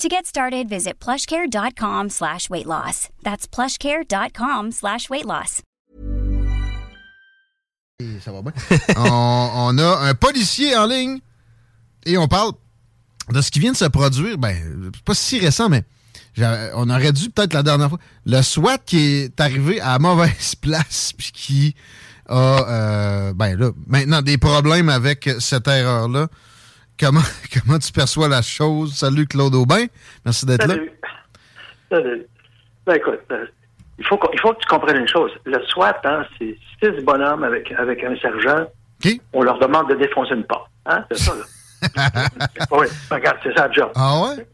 To get started, visit plushcare.com slash weight loss. That's plushcare.com slash weight loss. Ça va bien. on, a un policier en ligne et on parle de ce qui vient de se produire. Ben, c'est pas si récent, mais on aurait dû peut-être la dernière fois. Le SWAT qui est arrivé à mauvaise place puis qui a, euh, ben là, maintenant des problèmes avec cette erreur-là. Comment, comment tu perçois la chose? Salut Claude Aubin. Merci d'être là. Salut. Ben écoute, euh, il, faut il faut que tu comprennes une chose. Le SWAT, hein, c'est six bonhommes avec, avec un sergent. On leur demande de défoncer une porte. Hein? C'est ça, là. oui, regarde, c'est ça le job. Ah ouais?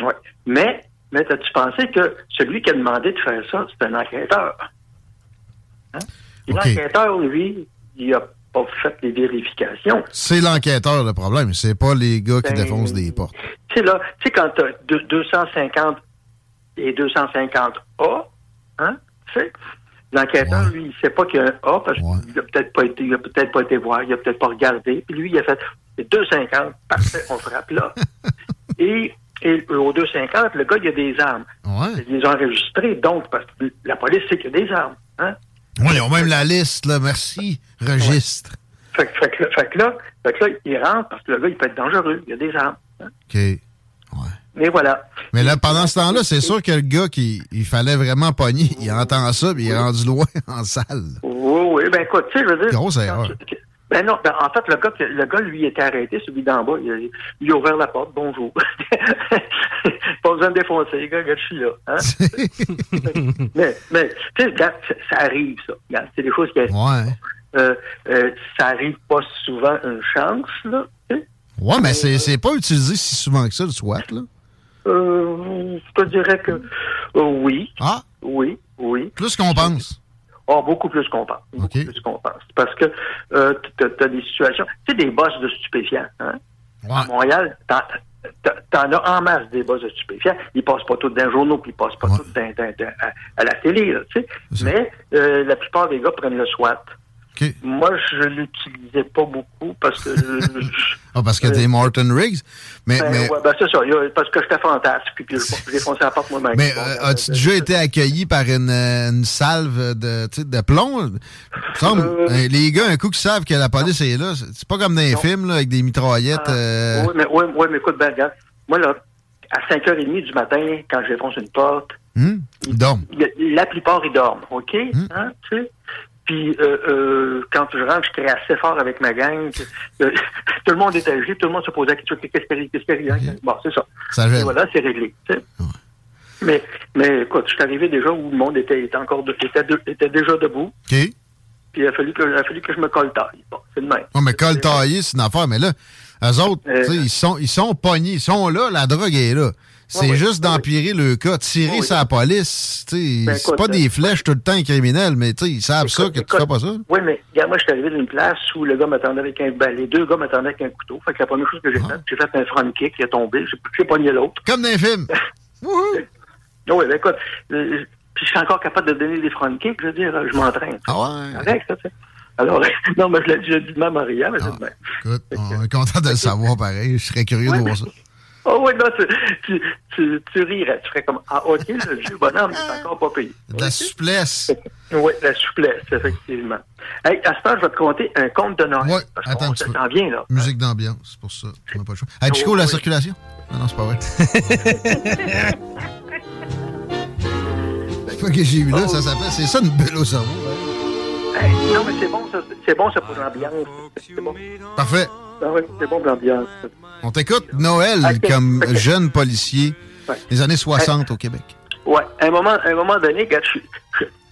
Oui. Mais, mais as-tu pensé que celui qui a demandé de faire ça, c'est un enquêteur? Hein? Et. L'enquêteur, lui, il a pas fait les vérifications. C'est l'enquêteur le problème. C'est pas les gars qui Ben, défoncent des portes. Tu sais, là, tu sais, quand tu as 250 et 250A, hein, tu sais, l'enquêteur, lui, il sait pas qu'il y a un A parce qu'il a peut-être pas été, il a peut-être pas été voir, il a peut-être pas regardé. Puis lui, il a fait c'est 250, parfait, on frappe là. et, et au 250, le gars, il a des armes. Ils les ont enregistrés, donc, parce que la police sait qu'il y a des armes. Hein? Oui, ils ont même la liste, là. Merci. Registre. Fait, que- fait que, fait que là, fait que là, il rentre parce que le gars, il peut être dangereux, il a des armes. hein. OK. Mais voilà. Mais là, pendant ce temps-là, c'est sûr que le gars qui il fallait vraiment pogner, il entend ça, puis il est rendu loin en salle. Oui, oui, ben écoute, tu sais, je veux dire. Grosse erreur. Ben non, ben en fait, le gars, le gars, lui, était arrêté, celui d'en bas. Il, a- il a ouvert la porte, bonjour. pas besoin de défoncer, les gars, regarde, je suis là. Hein? mais, mais, tu sais, regarde, ça, arrive, ça. C'est des choses qui Ouais. euh, euh, ça arrive pas souvent une chance, là. Ouais, mais c'est c'est pas utilisé si souvent que ça, le SWAT, là. Euh, je te dirais que euh, oui. Ah? Oui, oui. Plus qu'on pense. Oh, beaucoup plus qu'on pense. Beaucoup plus qu'on pense. Parce que euh, tu as des situations. Tu sais, des bosses de stupéfiants. Hein? À Montréal, t'en as en masse des bosses de stupéfiants. Ils passent pas tous dans les journaux, puis ils passent pas tous dans- dans- dans- à, à la télé. Là, tu sais. Mais euh, la plupart des gars prennent le SWAT. Moi, je l'utilisais pas beaucoup parce que. Ah, parce que t'es Martin Riggs. Mais, ben, mais, ouais, ben, c'est ça. Parce que j'étais fantastique, puis que je- j'ai foncé la porte moi-même. mais Bon, euh, as-tu déjà été accueilli par une, euh, une salve de, de plomb? Semble, Euh, hein, les gars, un coup qui savent que la police est là, c'est pas comme dans les films, là, avec des mitraillettes. euh, Oui, mais, ouais, ouais, mais écoute, ben, regarde. Moi, là, à 5h30 du matin, quand je défonce une porte, hmm? Ils dorment. la plupart, ils dorment, OK? Hein, tu sais? Puis, euh, euh, quand je rentre, je crie assez fort avec ma gang. que tout le monde est âgé, tout le monde se pose la question qu'est-ce qui arrive, qu'est-ce qui arrive? hein? Bon, c'est ça. Ça. Et voilà, c'est réglé. Mais, mais écoute, je suis arrivé déjà où le monde était, était encore de- était, de- était déjà debout. OK. Puis il a fallu que, il a fallu que je me colle taille. Bon, c'est le même. Ouais, mais col taillé, c'est une affaire. Mais là, eux autres, Euh, ils sont, ils sont pognés. Ils sont là, la drogue est là. C'est ouais, juste d'empirer le cas. Tirer sur la police, Ben, c'est écoute, pas des flèches tout le temps criminels, mais tu sais, ils savent ça, que tu feras pas ça. Oui, mais regarde, moi, je suis arrivé d'une place où le gars m'attendait avec un ben, les deux gars m'attendaient avec un couteau. Fait que la première chose que j'ai faite, j'ai fait un front kick, il est tombé, j'ai pogné l'autre. Comme dans les films. oui, ben écoute, euh, puis je suis encore capable de donner des front kicks, je veux dire, je m'entraîne. Ah ouais? Correct, ça, tu sais. Alors, non, mais je l'ai dit de même à Maria, mais c'est de même. Écoute, on est content de le savoir pareil. Je serais curieux de voir ça. Oh oui, non, tu, tu, tu, tu rirais, tu ferais comme, ah, ok, le vieux bonhomme, il est encore pas payé. De la souplesse. Oui, la souplesse, effectivement. Hey, à ce temps, je vais te compter un conte de Noël. Parce attends peu. sent bien, là. Musique d'ambiance, c'est pour ça. On n'a pas le choix. Hey, Chico, la circulation? Non, non, c'est pas vrai. fois que j'ai vu là, ça s'appelle. C'est ça une bulle au cerveau. Hey, non, mais c'est bon, ça. C'est bon, ça, pour l'ambiance. C'est bon. Parfait. Ah oui, c'est bon pour l'ambiance. On t'écoute Noël Ok, comme jeune policier Ouais. des années 60 au Québec. Ouais, à un moment, à un moment donné, quand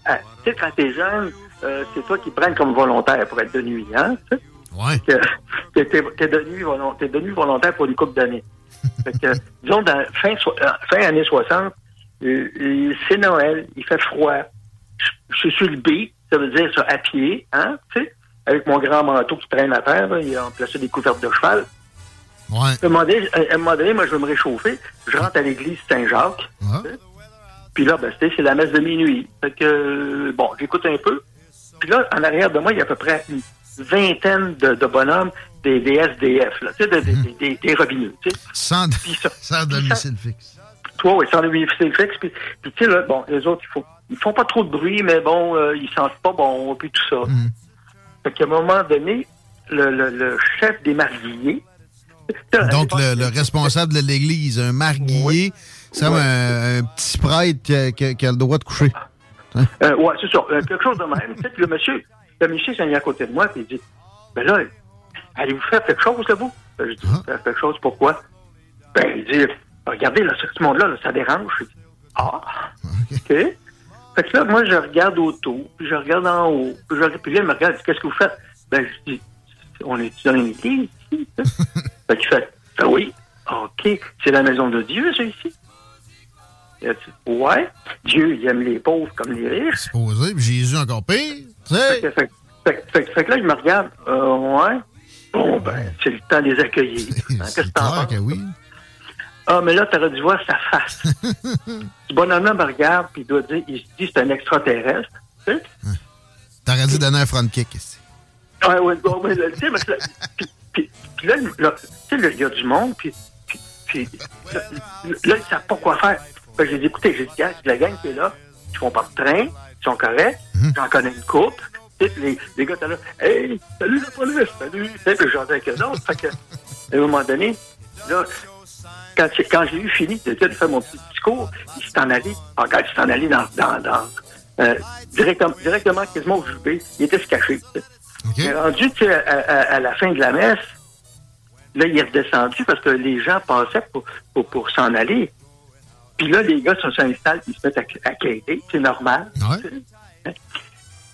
ah, tu sais, quand t'es jeune, euh, c'est toi qui prennent comme volontaire pour être de nuit, hein? Ouais. t'es, t'es devenu volontaire, t'es devenu volontaire pour une couple d'années. fait que, disons, dans fin, so- euh, fin années 60, euh, euh, c'est Noël, il fait froid. Je, suis sur le beat, ça veut dire ça, à pied, hein, tu sais, avec mon grand manteau qui traîne à terre, là, il a placé des couvertes de cheval. Ouais. À un moment donné, à un moment donné, moi, je veux me réchauffer. Je rentre à l'église Saint-Jacques. Ouais. Puis là, ben, c'est la messe de minuit. Fait que, bon, j'écoute un peu. Puis là, en arrière de moi, il y a à peu près une vingtaine de, de bonhommes, des, des SDF, là, tu sais, des, des, des, des robineux, tu sais. Sans, Puis ça- sans domicile fixe. Toi, oui, sans domicile fixe. Puis, puis tu sais, là, bon, les autres, ils font, ils font pas trop de bruit, mais bon, euh, ils sentent pas bon, puis tout ça. Mhm. Fait qu'à un moment donné, le, le, le chef des mariés... Donc, le, le responsable de l'église, un marguillier, c'est comme Ouais. un, un petit prêtre qui a, qui a- qui a le droit de coucher. Euh, ouais, c'est ça. Euh, quelque chose de même. Le monsieur, le monsieur s'est mis à côté de moi, puis il dit Ben là, allez-vous faire quelque chose, là, vous Ben, Je dis Ah. Faire quelque chose, pourquoi? Ben, il dit Regardez, là, ce monde-là, là, ça dérange. Je dis Ah, OK. Fait que là, moi, je regarde autour, puis je regarde en haut, puis, je, puis là, il me regarde, qu'est-ce que vous faites? Ben, je dis, on est dans une église ici. hein? fait qu'il fait, ben oui, OK, c'est la maison de Dieu, ça, ici. Dit, ouais, Dieu, il aime les pauvres comme les riches. Supposé, puis Jésus encore pire. Tu Fait sais. que, fait, fait- fait- fait que là, il me regarde, euh, ouais, bon, ben, c'est le temps de les accueillir. Hein, Qu'est-ce que t'en penses? que oui. Ah, mais là, t'aurais dû voir sa face. Ce bonhomme-là me regarde, puis il doit dire, il se dit, c'est un extraterrestre. Tu sais? T'aurais dû donner un front kick ici. Ouais, ouais, ouais, ouais, là, tu sais, parce que là, puis, là, là, tu sais, il y a du monde, puis, là, là, ils savent pas quoi faire. J'ai dit, écoutez, j'ai dit, gars, la gang qui est là, ils font pas de train, ils sont corrects, j'en connais une coupe. Les, les gars étaient là, hey, salut la police, salut, tu sais, puis j'en avec eux autres. Fait que, à un moment donné, là, quand, j'ai- quand j'ai eu fini de, faire mon petit discours, il s'est en allé, regarde, il s'est en allé dans, dans, dans euh, directement, directement, quasiment au jubé, il était se cacher. tu sais. OK? Il est rendu, tu sais, à, à- à la fin de la messe, là, il est redescendu parce que les gens passaient pour, pour, pour s'en aller. Puis là, les gars se s'installent, ils se mettent à, à c'est normal. Ouais.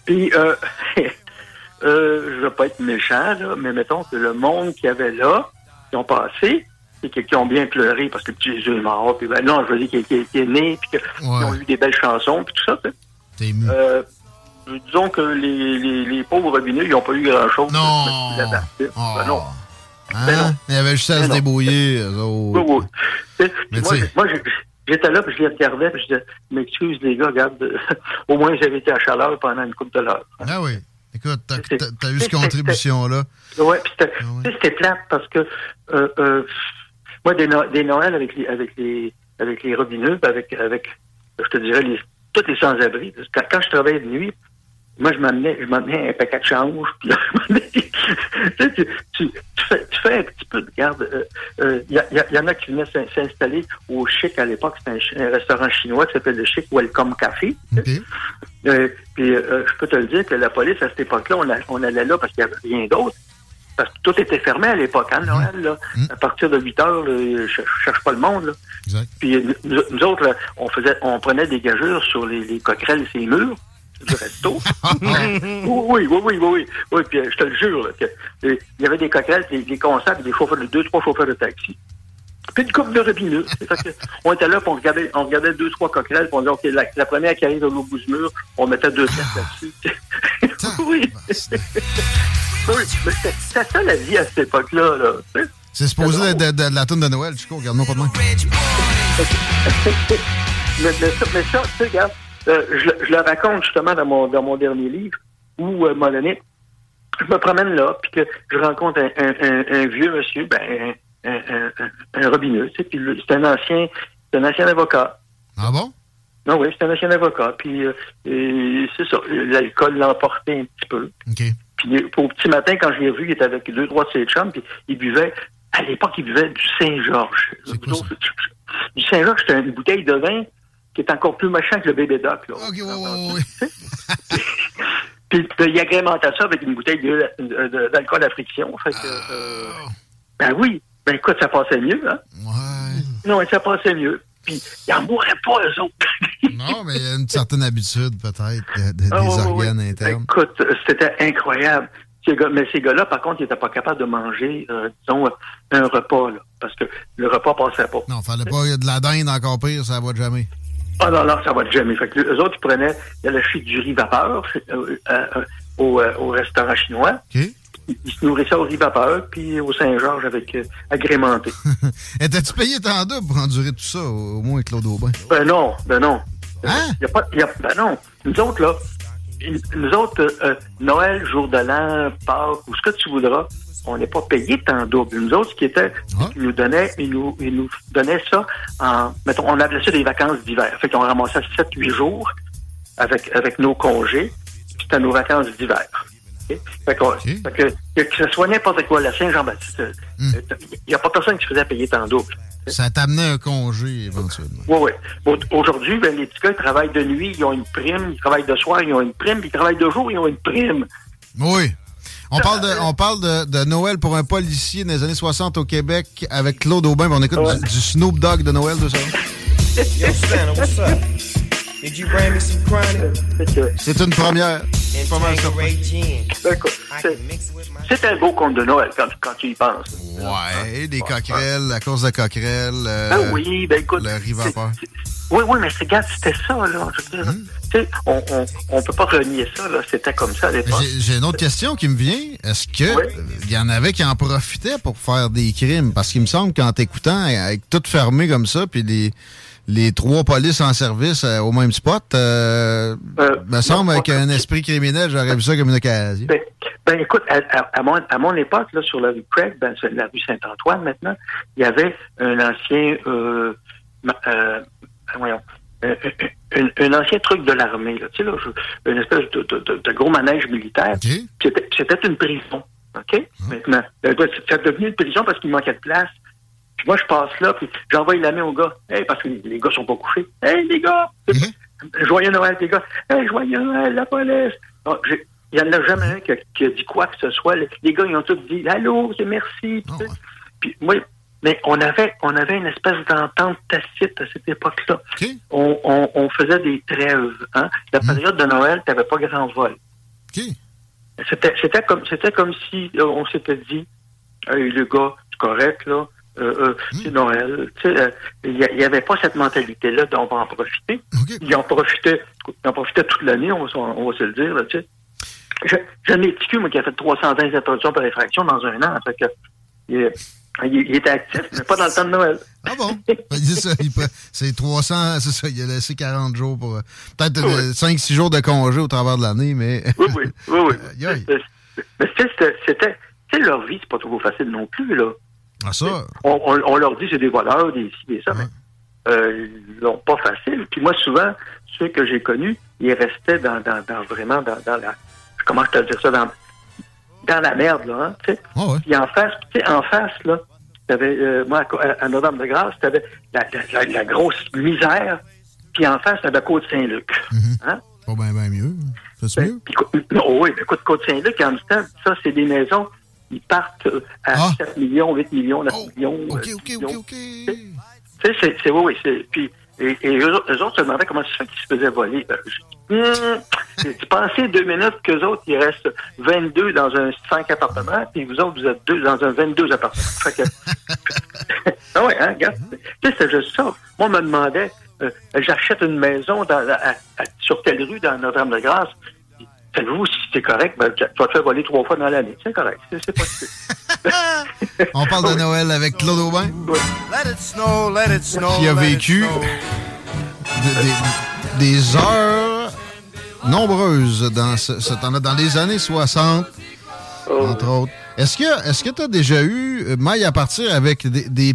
Puis, euh, euh, je veux pas être méchant, là, mais mettons que le monde qu'il y avait là, qui ont passé, qui, qui ont bien pleuré parce que petit Jésus est mort, puis ben non, je veux dire qu'il est né, puis qu'ils ont eu des belles chansons, puis tout ça. T'es. Euh, disons que les, les, les pauvres robineux, ils n'ont pas eu grand-chose. Non. Oh. Ben non. Hein? ben non. Il y avait juste à Ben se non. débrouiller. Oui, oui. Moi, j'étais là, puis je les regardais, puis je disais, m'excuse les gars, regarde, au moins j'avais été à chaleur pendant une couple de l'heure. Ah oui. Écoute, t'as eu cette contribution-là. Ouais, puis c'était Ah ouais. plate parce que euh, euh, moi, des, No- des Noëls avec les avec les avec les robineux, avec avec je te dirais les tous les sans-abri. Quand, quand je travaillais de nuit, moi je m'amenais je m'amenais un paquet de change, puis là, je tu, sais, tu, tu, tu fais, tu fais un petit peu de garde. Il y, a- y y en a qui venaient s'in- s'installer au Chic à l'époque, c'était un, un restaurant chinois qui s'appelle le Chic Welcome Café. Euh, puis euh, je peux te le dire que la police, à cette époque-là, on, on allait là parce qu'il n'y avait rien d'autre. Parce que tout était fermé à l'époque, hein, Noël, là. Mhm. À partir de 8 heures, là, je, je cherche pas le monde, là. Exact. Puis nous, nous autres, là, on faisait, on prenait des gageurs sur les, les coquerelles et ces murs du resto. oui, oui, oui, oui, oui, puis euh, je te le jure, euh, il y avait des coquerelles, des, des constables, des chauffeurs de deux, trois chauffeurs de taxi. Puis une couple de robineux. On était là, puis on regardait, on regardait deux, trois coquerelles, puis on disait, OK, la, la première qui arrive au bout du mur, on mettait deux pièces là-dessus. Oui. oui, mais c'était c'était ça la vie à cette époque-là, là. C'est supposé être de, de- de la toune de Noël, Chico. Regarde-moi pas de main. mais, mais ça, mais ça, tu sais, regarde, euh, je, le- je le raconte justement dans mon, dans mon dernier livre, où, euh, à un moment donné, je me promène là, puis que je rencontre un, un, un, un vieux monsieur, ben, un, un, un, robineux, tu sais, puis le- c'est un ancien, c'est un ancien avocat. Ah bon? Non, oui, c'est un ancien avocat, puis euh, c'est ça, l'alcool l'a emporté un petit peu. Puis au petit matin, quand je l'ai vu, il était avec deux, trois de ses chums, puis il buvait, à l'époque, il buvait du Saint-Georges. Du Saint-Georges, c'était une bouteille de vin qui est encore plus méchant que le bébé doc. Là. Oui. Puis il agrémentait ça avec une bouteille d'alcool à friction. Fait que, euh, ben oui, ben écoute, ça passait mieux, hein? Ouais. Non, ça passait mieux. Puis ils n'en mourraient pas, eux autres. non, mais il y a une certaine habitude, peut-être, de, de, Ah, des organes internes. Écoute, c'était incroyable. Ces gars- mais ces gars-là, par contre, ils n'étaient pas capables de manger, euh, disons, un repas, là, parce que le repas passait pas. Non, fallait pas de la dinde encore pire, ça va de jamais. Ah non, non, ça va jamais. Fait que eux autres, ils prenaient, ils allaient du riz vapeur euh, euh, au, au restaurant chinois. OK? Ils, se nourrissaient au riz vapeur, puis au Saint-Georges avec euh, agrémenté. Étais-tu payé tant double pour endurer tout ça, au, moins Claude Aubin? Ben non, ben non. Hein? Y a pas, y a, ben non. Nous autres, là, nous autres, euh, euh, Noël, jour de l'an, Pâques, ou ce que tu voudras, on n'est pas payé tant double. Nous autres, ce qui était, Ah. ils nous donnaient, ils nous, ils nous donnaient ça en, mettons, on appelait ça des vacances d'hiver. Fait qu'on ramassait 7-8 jours avec, avec nos congés, puis c'était nos vacances d'hiver. Fait que, que ce soit n'importe quoi, la Saint-Jean-Baptiste, Hmm. il n'y a pas personne qui se faisait payer tant double. Ça t'amenait un congé, éventuellement. Oui, oui. Bon, Aujourd'hui, ben, les petits gars, ils travaillent de nuit, ils ont une prime. Ils travaillent de soir, ils ont une prime. Puis ils travaillent de jour, ils ont une prime. Oui. On parle, de, on parle de, de Noël pour un policier des années 60 au Québec avec Claude Aubin. On écoute Ouais. du, du Snoop Dogg de Noël, deux secondes. Yo, Santa, what's up? Did you bring me some chronic Fait que, C'est une première. Pas mal ben, c'est- c'est un beau conte de Noël quand, quand tu y penses. Ouais, des coquerelles, la course de coquerelles. euh, Ah oui, ben écoute. le Oui, oui, mais regarde, c'était ça, là. Je veux dire, Hmm. tu sais, on, on, on peut pas renier ça, là. C'était comme ça à l'époque. J'ai une autre question qui me vient. Est-ce que Oui. il y en avait qui en profitaient pour faire des crimes? Parce qu'il me semble qu'en t'écoutant, avec tout fermé comme ça, puis les, les trois polices en service euh, au même spot, euh, Euh, me semble non, avec pas- un esprit criminel, j'aurais vu ça comme une occasion. Ben, ben, écoute, à, à- à mon, à mon époque, là, sur la rue Craig, ben, la rue Saint-Antoine maintenant, il y avait un ancien, euh, voyons, un, un- ancien truc de l'armée, là, tu sais, là, une espèce de, de- de- de gros manège militaire. OK? C'était c'était une prison, OK? Maintenant, Euh, ben, c'est c'est devenu une prison parce qu'il manquait de place. Puis moi, je passe là, puis j'envoie la main aux gars. Hey, parce que les gars sont pas couchés. Hey, les gars! Joyeux Noël, les gars. Hey, joyeux Noël, la police! J'ai- Il n'y en a jamais un qui a, qui a dit quoi que ce soit. Les, gars, ils ont tous dit Allô, c'est merci. Ah ouais. Puis moi, mais on avait, on avait une espèce d'entente tacite à cette époque-là. On, on, on faisait des trêves. Hein? La période de Noël, tu n'avais pas grand vol. C'était, c'était comme, c'était comme si euh, on s'était dit, hey, les gars, c'est correct, là, euh, euh, c'est Noël. Tu sais, euh, il n'y avait pas cette mentalité-là dont on va en profiter. Ils en profitaient, ils en profitaient toute l'année, on va, se- on va se le dire, là, tu sais. Je- J'ai un étiqué, moi, qui a fait 320 introductions par effraction dans un an. Fait que, il, il- était actif, mais pas dans le temps de Noël. Ah bon? Ben, c'est ça, il peut- c'est 300, c'est ça, il a laissé 40 jours pour... euh, Peut-être Oui. 5-6 jours de congé au travers de l'année, mais... Oui, oui, oui, oui. Aïe. Mais mais tu sais, c'était, leur vie, c'est pas trop facile non plus, là. Ah ça, on, on- on leur dit c'est des voleurs, des ci, des ça, mais euh, ils l'ont pas facile. Puis moi, souvent, ceux que j'ai connus, ils restaient dans, dans, dans vraiment dans, dans la comment je te dire ça, dans, dans la merde, là, hein, tu sais. ah ouais. Puis en face, tu sais, en face, là, t'avais, euh, moi, à, à Notre-Dame-de-Grâce, t'avais la, la, la, la grosse misère, puis en face, t'avais Côte-Saint-Luc. Hein? Pas bien, bien mieux. C'est Ben, mieux? puis, non, oui, mais écoute, Côte-Saint-Luc, en même temps, ça, c'est des maisons, ils partent euh, à Ah. 7 millions, 8 millions, 9 Oh, millions. OK, OK, 10 OK. OK. Tu sais, c'est, oui, oui, puis, et, et eux, autres- eux autres se demandaient comment ça se fait qu'ils se faisaient voler. Ben, je Hum, tu pensais deux minutes qu'eux autres, il reste 22 dans un 5 appartements, puis vous autres, vous êtes deux dans un 22 appartements. Fait que, ah ouais, hein, regarde. Tu sais, c'est juste ça. Moi, on me demandait, euh, j'achète une maison dans, la- à- à- sur telle rue dans Notre-Dame-de-Grâce. Savez-vous si c'est correct? Ben, tu vas te faire voler trois fois dans l'année. C'est correct. C'est, c'est possible. On parle de Noël avec Claude Aubin, Ouais. Let it snow, let it snow. qui a vécu des- des heures nombreuses dans, ce, ce temps-là, dans les années 60, Oh. entre autres. Est-ce que est-ce que tu as déjà eu euh, maille à partir avec des, des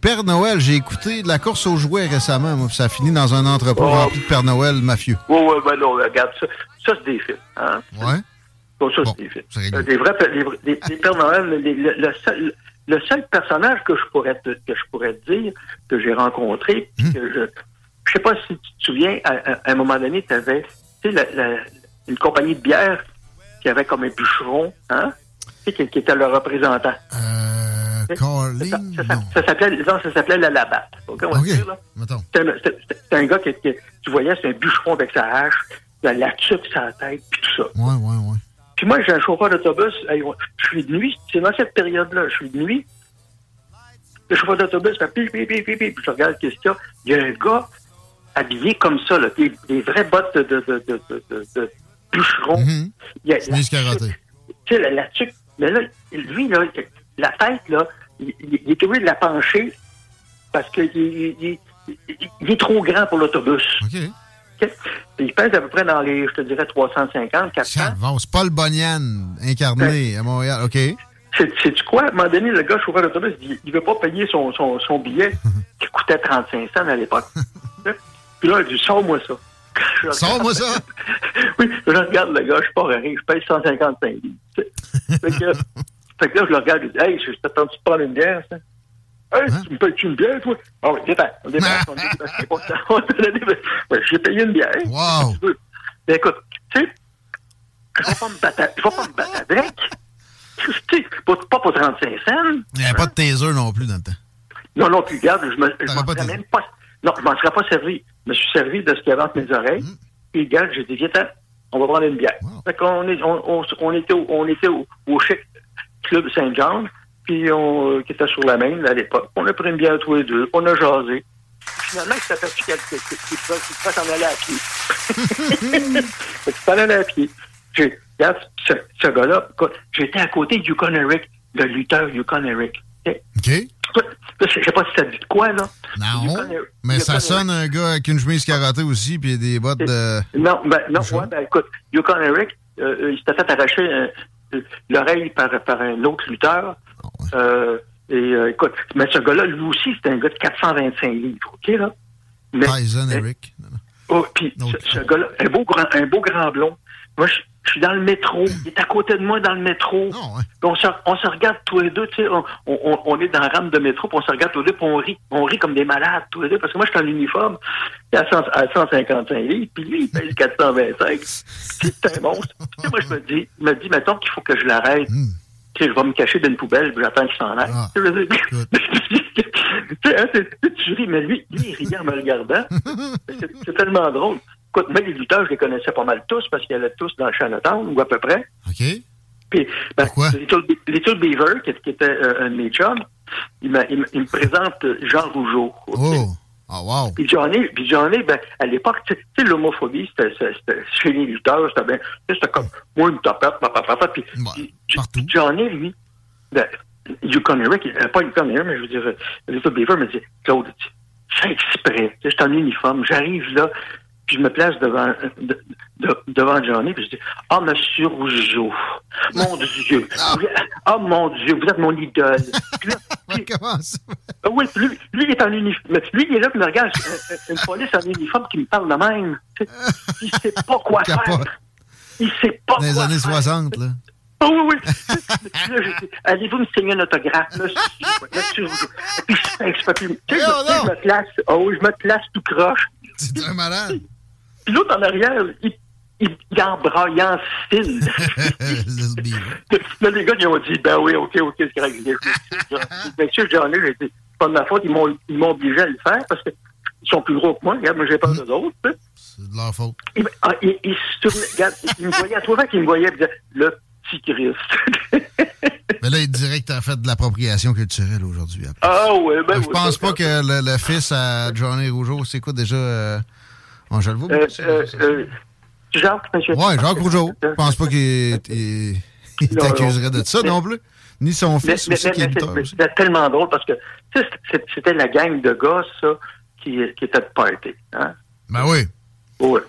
Père Noël, j'ai écouté de la course aux jouets récemment, moi, ça a fini dans un entrepôt Oh. rempli de Père Noël mafieux. Oui, oui, ben non, regarde, ça, ça c'est des films. Hein? Ouais. Bon, ça, Bon, c'est des films. Euh, Des vrais, les, Pères Noël, les- le, le seul, le seul personnage que je pourrais te, que je pourrais te dire, que j'ai rencontré, que je, je sais pas si tu te souviens, à, à- à un moment donné, tu avais, la- la- une compagnie de bière qui avait comme un bûcheron, hein? Qui, qui était le représentant. Euh, Carling? ça- ça- ça ça s'appelait la Labatte. OK, on va OK, dire, là? mettons. C'est un, gars qui, qui- tu voyais, c'est un bûcheron avec sa hache, il a la tuque sur la tête, puis tout ça. Ouais, ouais, ouais. Puis moi, j'ai un chauffeur d'autobus, je suis de nuit, c'est dans cette période-là, je suis de nuit. Le chauffeur d'autobus fait pip, pip, pip, pip, puis je regarde qu'est-ce qu'il y a. Il y a un gars habillé comme ça, là, des, des vraies bottes de, de, de, de, de, de- bûcheron. Mhm. Il y a la Tu sais, la, la tuque. Mais là, lui, là, la tête, là, il, est obligé de la pencher parce qu'il il, est trop grand pour l'autobus. Il pèse à peu près dans les, je te dirais, 350, 400. Calvance, Paul Bonian, incarné à Montréal. OK. C'est- Sais-tu quoi? À un moment donné, le gars chauffeur d'autobus, il ne veut pas payer son, son, son billet qui coûtait 35 cents à l'époque. Puis là, il dit, sors-moi ça. Sors-moi ça. oui, je regarde le gars, je suis pas rire, je paye 155 livres. Fait, que, là, je le regarde, je dis, hey, je t'attends de prendre une bière, ça? Hey, Hein? tu me payes-tu une bière, toi? Ah oui, dépasse, on dépasse, on ça. On. Ouais, J'ai payé une bière. Wow. Tu veux. Mais écoute, tu sais, je vais pas me battre, je vais pas me battre avec. Tu sais, pas, pour 35 cents. Il n'y avait pas de taser non plus dans le temps. Non, non, puis regarde, je T'aurais m'en serais même pas, non, je m'en serais pas servi. Je me suis servi de ce qu'il y avait entre mes oreilles. Mm. Puis regarde, j'ai dit, viens, on va prendre une bière. Wow. Fait qu'on est, on, on, on était, au, on était au, au chic club Saint-Jean, puis on, euh, qui était sur la main à l'époque. On a pris une bière tous les deux, on a jasé. Finalement, il s'est aperçu qu'il pouvait s'en aller à pied. qu'il s'en allait à pied. Regarde, ce, ce gars-là, j'étais à côté de Yukon Eric, le lutteur Yukon Eric. OK? Je sais pas si ça dit de quoi, là. Non. Eric- Mais ça Eric. sonne un gars avec une chemise carottée aussi, puis des bottes de. Non, ben, non, ouais, ben, écoute, Yukon Eric, euh, euh, il s'était fait arracher euh, l'oreille par, par un autre lutteur. Euh, et euh, écoute, mais ce gars-là, lui aussi, c'était un gars de 425 livres, OK, là? Mais, Tyson mais- Eric. Oh, puis ce gars-là, un beau grand, un beau grand blond. Moi, je, je suis dans le métro. Il est à côté de moi dans le métro. Non, ouais. Puis on se, on se regarde tous les deux, tu sais, on, on, on est dans la rame de métro, puis on se regarde tous les deux, puis on rit. On rit comme des malades tous les deux, parce que moi, je suis en uniforme, à, 100 à 155 livres, puis lui, il pèse 425. C'est un monstre. Moi, je me dis, je me dis, mettons qu'il faut que je l'arrête. Tu sais, je vais me cacher dans une poubelle, j'attends qu'il s'en aille. Ah, Tu sais, tu hein, tu ris, mais lui, lui, il riait en me regardant. C'est tellement drôle. Écoute, les lutteurs, je les connaissais pas mal tous, parce qu'ils allaient tous dans le Chinatown, ou à peu près. OK. Puis, ben, Pourquoi? Little, Beaver, qui, qui était euh, un de mes chums, il, me- il me présente Jean Rougeau. Oh. Oh, wow. Puis Johnny, puis Johnny, ben, à l'époque, tu sais- l'homophobie, c'était, chez les lutteurs, c'était bien, c'était comme, moi, une tapette, papa, papa, puis, partout. Johnny, lui, ben, Yukon Eric, euh, pas Yukon mais je veux dire, euh, Little Beaver me dit, Claude, fais exprès, suis en uniforme, j'arrive là, puis je me place devant, de- de- devant Johnny, puis je dis, ah, monsieur Rougeau, mon Dieu, ah, mon Dieu, vous êtes mon idole. Puis là, puis- Comment ça? ah oui, lui, lui, il est en uniforme. Lui, il est là, il me regarde, euh, une police en uniforme qui me parle de même. Il sait pas quoi faire. Il sait pas Dans les années faire. 60, là. Ah oui, oui. Là, allez-vous me signer un autographe, Rougeau? Puis je oh, je, je me place, oh oui, je me place tout croche. C'est un malade. Puis l'autre en arrière, il, il, il embraille, il enfile. là, les gars, ils ont dit, ben oui, OK, OK, c'est correct. Bien sûr, j'en ai, j'ai dit, c'est pas de ma faute, ils m'ont, ils m'ont obligé à le faire parce qu'ils sont plus gros que moi. Regarde, moi, j'ai peur d'eux autres. tu. C'est de leur faute. Il, ah, il, il se tournait, regarde, il me voyait, à trois fois qu'il me voyait, il me disait, le petit Christ. Mais là, il dirait que t'as fait de l'appropriation culturelle aujourd'hui. ah ouais, ben Je oui, pense pas que le, le fils à Johnny Rougeau, c'est quoi déjà? Euh, on, je le vois. Euh, euh, euh, Jacques, monsieur. Ouais, Jacques Rougeau. Je pense pas qu'il il, il Non, non. t'accuserait de ça non plus. Ni son fils aussi qui lutteur c'était tellement drôle parce que c'était la gang de gars, ça, qui, était de party. Hein? Ben oui. Ouais,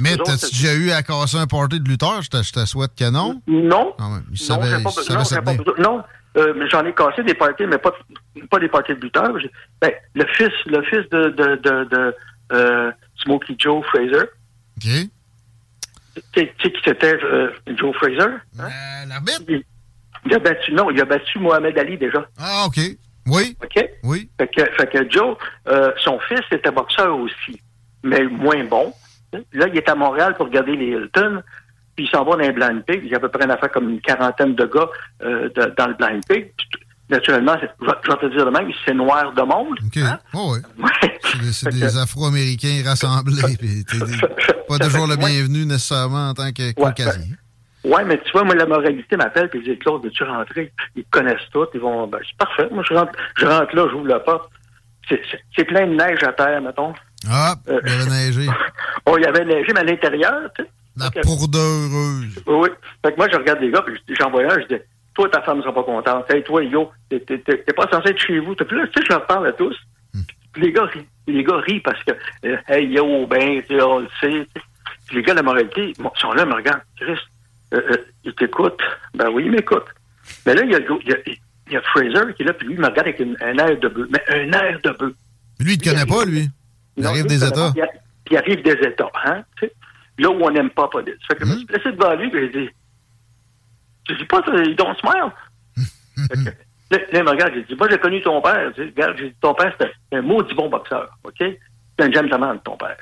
Mais t'as-tu déjà eu à casser un party de lutteur? Je te, je te souhaite que non. Non. Il Non, savait, il pas, savait non, se j'ai pas non, euh, mais j'en ai cassé des parties, mais pas, pas des parties de lutteurs. J'ai- Ben, le fils, le fils de, de, de, de euh, Smokey Joe Fraser, OK. tu sais qui c'était euh, Joe Fraser? Hein? Euh, L'arbitre? Il, il a battu, non, il a battu Mohamed Ali déjà. Ah, OK. Oui, OK? oui. Fait que, fait que Joe, euh, son fils était boxeur aussi, mais moins bon. Là, il est à Montréal pour regarder les Hilton, puis il s'en va dans les Blind Pig. Il y a à peu près une affaire comme une quarantaine de gars euh, dans le Blind Pig. Puis, Naturellement, je vais te dire de même, c'est noir de monde. OK. hein? Oh, oui. Ouais. C'est des, que- Afro-Américains rassemblés. puis des- pas toujours le Ouais. bienvenu nécessairement en tant que caucasien. Ouais, mais tu vois, moi, la moralité m'appelle, puis je dis, Claude, veux-tu rentrer? Ils te connaissent tous, ils vont, ben, c'est parfait. Moi, je rentre, je rentre là, j'ouvre la porte. C'est- plein de neige à terre, mettons. Ah, Euh. il avait neigé. Oh, il y avait neigé, mais à l'intérieur, tu sais. La Ok. pourdeuse. Oui, oui. Fait que moi, je regarde les gars, puis je- j'en un, je dis, toi, ta femme ne sera pas contente. Hey, toi, yo, t'es- pas censé être chez vous. Puis là, tu sais, je leur parle à tous. Puis les gars rient. Les gars rient parce que, euh, hey, yo, ben, on le sait. Puis les gars de la moralité, bon, ils sont là, ils me regardent. Chris, euh, euh, ils t'écoutent. Ben oui, ils m'écoutent. Mais là, il y, a, y a, il y a Fraser qui est là, puis lui, il me regarde avec une- un air de bœuf. Mais un air de bœuf. Lui, il te connaît pas, lui. Il Non, arrive lui, des États. pas. Il arrive des États, hein, tu sais. Là où on n'aime pas la police. Fait que je me suis placé devant lui, puis j'ai dit, je dis pas, you don't smile. Que, là, il me regarde, j'ai dit, moi, j'ai connu ton père. Tu sais, regarde, j'ai dit, ton père, c'était un maudit bon boxeur, OK? C'est un gentleman, ton père.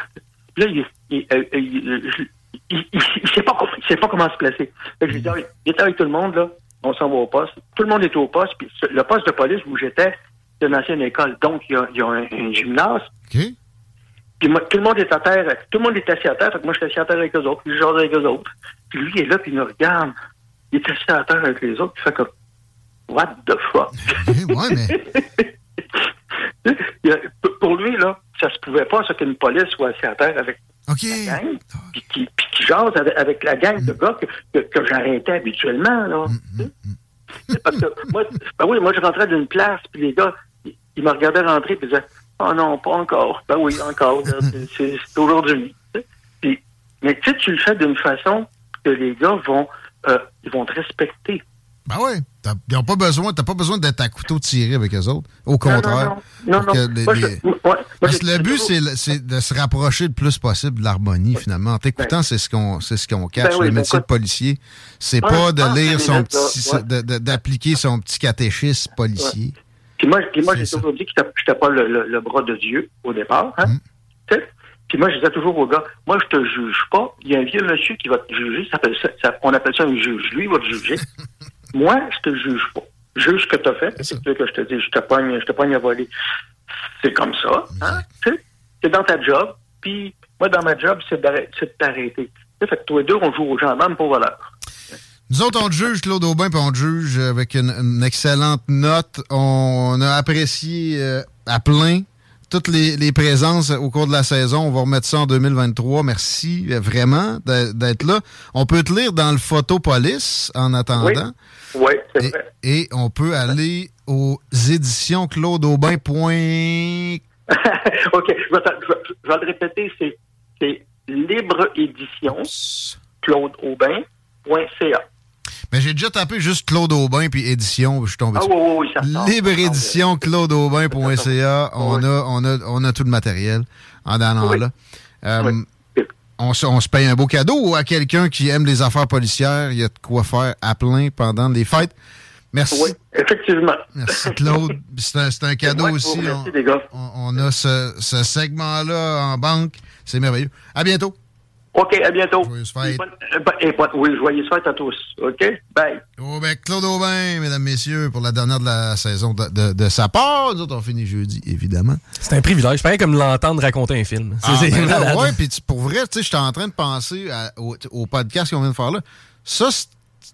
Puis là, il, il, euh, il, il, il, il- il sait pas, comment- il sait pas comment se placer. J'ai dit, Ah, il était avec tout le monde, là. On s'en va au poste. Tout le monde est au poste. Puis le poste de police où j'étais, c'est une ancienne école. Donc, il y a, il y a un, un gymnase. Puis moi, tout le monde est à terre. Tout le monde est assis à terre. Fait que moi, je suis assis à terre avec eux autres. Puis je jase avec eux autres. Puis lui, il est là, puis il me regarde. Il est assis à terre avec les autres. Il fait comme, what the fuck? Ouais, mais. Pour- lui, là, ça se pouvait pas, ça, qu'une police soit assis à terre avec OK. la gang, puis qui, puis qui jase avec, avec la gang de gars que, que, que j'arrêtais habituellement, là. C'est Parce que moi, ben oui, moi, je rentrais d'une place, puis les gars, ils, ils me regardaient rentrer, puis ils disaient, oh non, pas encore. Ben oui, encore, c'est- aujourd'hui. mais tu sais, tu le fais d'une façon que les gars vont, euh, ils vont te respecter. Ben. T'as ils pas besoin, t'as pas besoin d'être à couteau tiré avec eux autres. Au contraire. Non, non, non. que les- Moi, je- les- moi, moi, Parce que le but, c'est de se rapprocher le plus possible de l'harmonie, finalement. En t'écoutant, c'est ce qu'on c'est ce qu'on cache, Ben oui, le ben métier de policier. C'est pas de pense lire son les petit, d'appliquer son petit catéchisme policier. Puis moi, puis moi C'est j'ai toujours dit que j'étais- j'étais pas le, le- le bras de Dieu au départ. Hein? Mm. Puis moi, je disais toujours aux gars, moi, je te juge pas. Il y a un vieux monsieur qui va te juger. Ça s'appelle ça- ça- on appelle ça un juge. Lui, il va te juger. moi, je te juge pas. Juge ce que tu as fait. C'est sûr que je te dis, je te pogne, je te pogne à voler. C'est comme ça. Hein? Tu sais? C'est dans ta job. Puis moi, dans ma job, c'est de t'arrêter. Tu sais, Fait que toi et deux, on joue aux gendarmes pour voleur. Nous autres, on te juge, Claude Aubin, puis on te juge avec une, une excellente note. On a apprécié euh, à plein toutes les, les présences au cours de la saison. On va remettre ça en 2023. Merci euh, vraiment d'être là. On peut te lire dans le Photopolis en attendant. Oui, c'est Et, vrai. et on peut aller aux éditions claudeaubin.com. OK, je vais, je le répéter, c'est, c'est libre édition claudeaubin.ca. Mais j'ai déjà tapé juste Claude Aubin puis édition, je suis tombé Ah oui, oui, ça sort. Libre Ça sort, édition claudeaubin.ca. On Oui. a, on a, on a tout le matériel en allant là. Euh, on, se, on se paye un beau cadeau à quelqu'un qui aime les affaires policières. Il y a de quoi faire à plein pendant les fêtes. Merci. Oui, effectivement. Merci Claude. C'est un, un cadeau aussi. remercie, on- on a ce, ce segment-là en banque. C'est merveilleux. À bientôt. OK, à bientôt. Joyeuse fête. Et bonne- euh, et bonne- oui, joyeuse fête à tous. OK? Bye. Oh, ben, Claude Aubin, mesdames, messieurs, pour la dernière de la saison de, de- de sa part. Nous autres, on finit jeudi, évidemment. C'est un privilège. Pareil comme l'entendre raconter un film. C'est Ah, c'est ben ouais, puis pour vrai, tu sais, j'étais en train de penser à- au, au podcast qu'on vient de faire là. Ça,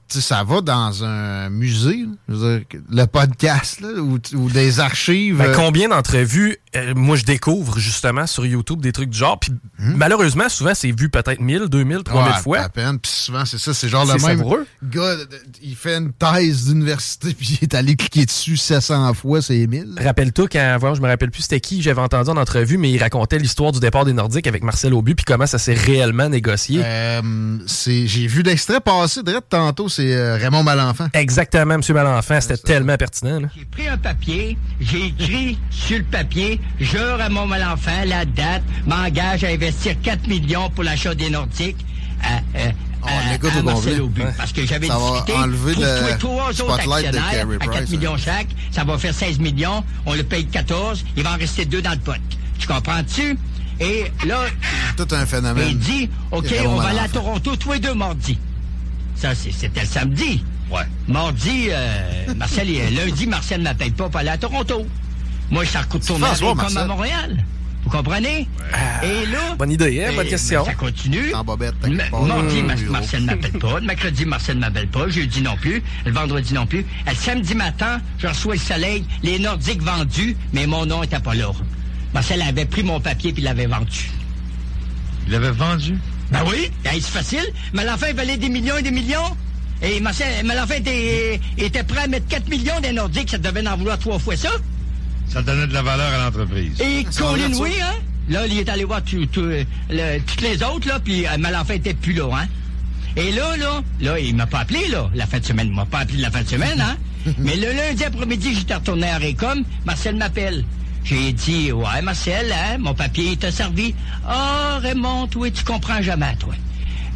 ça va dans un musée, dire, le podcast, là, ou, ou des archives. Ben, euh, combien d'entrevues, euh, moi, je découvre justement sur YouTube des trucs du genre. Puis malheureusement, souvent, c'est vu peut-être 1000, 2000, 3000 Hmm? ouais, fois. à peine. Puis souvent, c'est ça, c'est genre le même savoureux. gars, il fait une thèse d'université, puis il est allé cliquer dessus 700 fois, c'est 1000. Rappelle-toi quand, voyons, je me rappelle plus c'était qui, j'avais entendu en entrevue, mais il racontait l'histoire du départ des Nordiques avec Marcel Aubu, puis comment ça s'est réellement négocié. Euh, c'est- J'ai vu l'extrait passer, direct tantôt, c'est euh, Raymond Malenfant. Exactement, M. Malenfant, c'était tellement pertinent. J'ai pris un papier, j'ai écrit sur le papier, je, Raymond Malenfant, la date, m'engage à investir 4 millions pour l'achat des Nordiques à, euh, Oh, à- l'écoute à au Marcel. Aubu. Ouais. Parce que j'avais discuté, enlever trouve-toi le trois autres actionnaires à 4 Price, hein. millions chaque, ça va faire 16 millions, on le paye 14, il va en rester deux dans le pot. Tu comprends-tu? Et là, Tout un phénomène. il dit, OK, on va aller à. Toronto tous les deux mardis. Ça, c'était le samedi. Ouais. Mardi, euh, Marcel, lundi, Marcel ne m'appelle pas pour aller à Toronto. Moi, je retourné François, comme Marcel. à Montréal. Vous comprenez? Et là... Bonne idée, hein? eh, Bonne question. ben, ça continue. En bobette, mardi, Ma- bureau. Marcel ne m'appelle pas. Le mercredi, Marcel ne m'appelle pas. Jeudi non plus. Le vendredi non plus. Le samedi matin, je reçois le soleil, les Nordiques vendus, mais mon nom n'était pas là. Marcel avait pris mon papier puis l'avait vendu. Il l'avait vendu? Ben oui, ben, c'est facile. Malenfant, il valait des millions et des millions. Et Marcel, Malenfant était, était prêt à mettre 4 millions des Nordiques. Ça devait en vouloir trois fois ça. Ça donnait de la valeur à l'entreprise. Et Colin, oui, hein? Là, il est allé voir tout- tout, le- toutes les autres, là, puis euh, Malenfant était plus là, hein? Et là, là, là, il m'a pas appelé, là, la fin de semaine. Il m'a pas appelé la fin de semaine, hein? Mais le lundi après-midi, j'étais retourné à Récom. Marcel m'appelle. J'ai dit, ouais, Marcel, hein, mon papier t'a servi. Ah, Raymond, toi, tu comprends jamais, toi.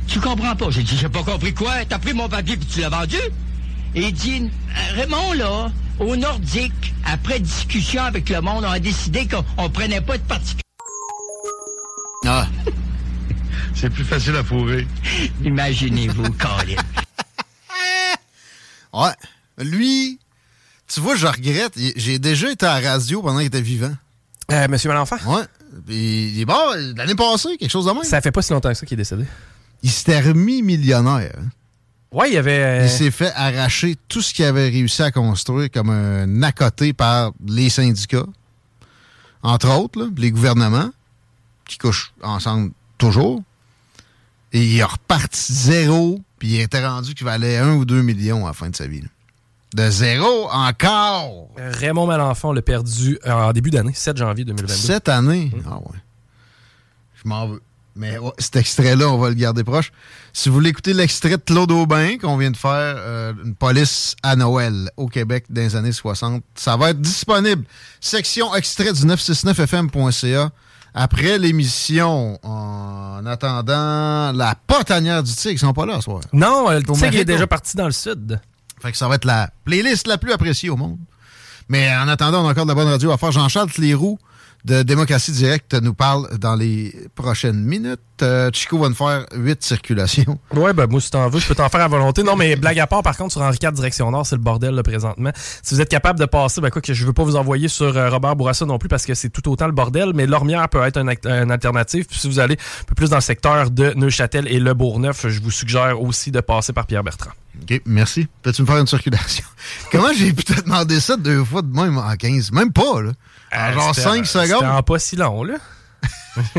Tu comprends pas. J'ai dit, j'ai pas compris quoi. T'as pris mon papier puis tu l'as vendu? Et il dit, Raymond, là, au Nordique, après discussion avec le monde, on a décidé qu'on on prenait pas de parti. Ah, C'est plus facile à fourrer. Imaginez-vous, Colin. ouais. Lui, tu vois, je regrette. J'ai déjà été à la radio pendant qu'il était vivant. Euh, Monsieur Malenfant, Ouais. Il est mort l'année passée, quelque chose de même. ça fait pas si longtemps que ça qu'il est décédé. Il s'était remis millionnaire. hein. Ouais, il avait... euh, Il s'est fait arracher tout ce qu'il avait réussi à construire comme un à côté par les syndicats, entre autres, là, les gouvernements, qui couchent ensemble toujours. Et il a reparti zéro, puis il était rendu qu'il valait un ou deux millions à la fin de sa vie. là. De zéro encore! Raymond Malenfant l'a perdu euh, en début d'année, 7 janvier 2022. Cette année? Ah ouais. Je m'en veux. Mais ouais, cet extrait-là, on va le garder proche. Si vous voulez écouter l'extrait de Claude Aubin qu'on vient de faire, euh, une police à Noël au Québec dans les années 60, ça va être disponible. Section extrait du 969fm.ca. Après l'émission, en attendant la potanière du tigre, ils sont pas là ce soir. Non, euh, le tigre est déjà parti dans le sud. Fait que ça va être la playlist la plus appréciée au monde. Mais en attendant, on a encore de la bonne radio à faire. Jean-Charles Cléroux de Démocratie Directe nous parle dans les prochaines minutes. Euh, Chico va nous faire huit circulations. Ouais, ben moi, si t'en veux, je peux t'en faire à volonté. Non, mais blague à part, par contre, sur Henri IV, direction Nord, c'est le bordel, là, présentement. Si vous êtes capable de passer, ben quoi que je veux pas vous envoyer sur euh, Robert Bourassa non plus, parce que c'est tout autant le bordel, mais Lormière peut être un une alternative. Puis si vous allez un peu plus dans le secteur de Neuchâtel et Le Bourgneuf, je vous suggère aussi de passer par Pierre-Bertrand. OK, merci. Peux-tu me faire une circulation? Comment j'ai pu te demander ça deux fois de même en 15? Même pas, là. En genre c'était- 5 C'était secondes. en pas si long, là.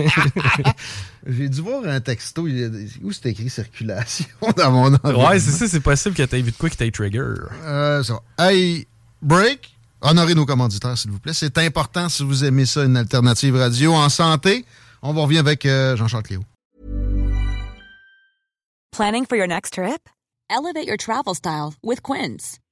J'ai dû voir un texto. Où c'est écrit circulation dans mon? Ouais, c'est ça, c'est possible que t'aies vu de quoi qui t'aille trigger. Euh, ça va. Hey, break. Honorez nos commanditaires, s'il vous plaît. C'est important si vous aimez ça, une alternative radio en santé. On va revenir avec euh, Jean-Charles Cléo. Planning for your next trip? Elevate your travel style with Quince.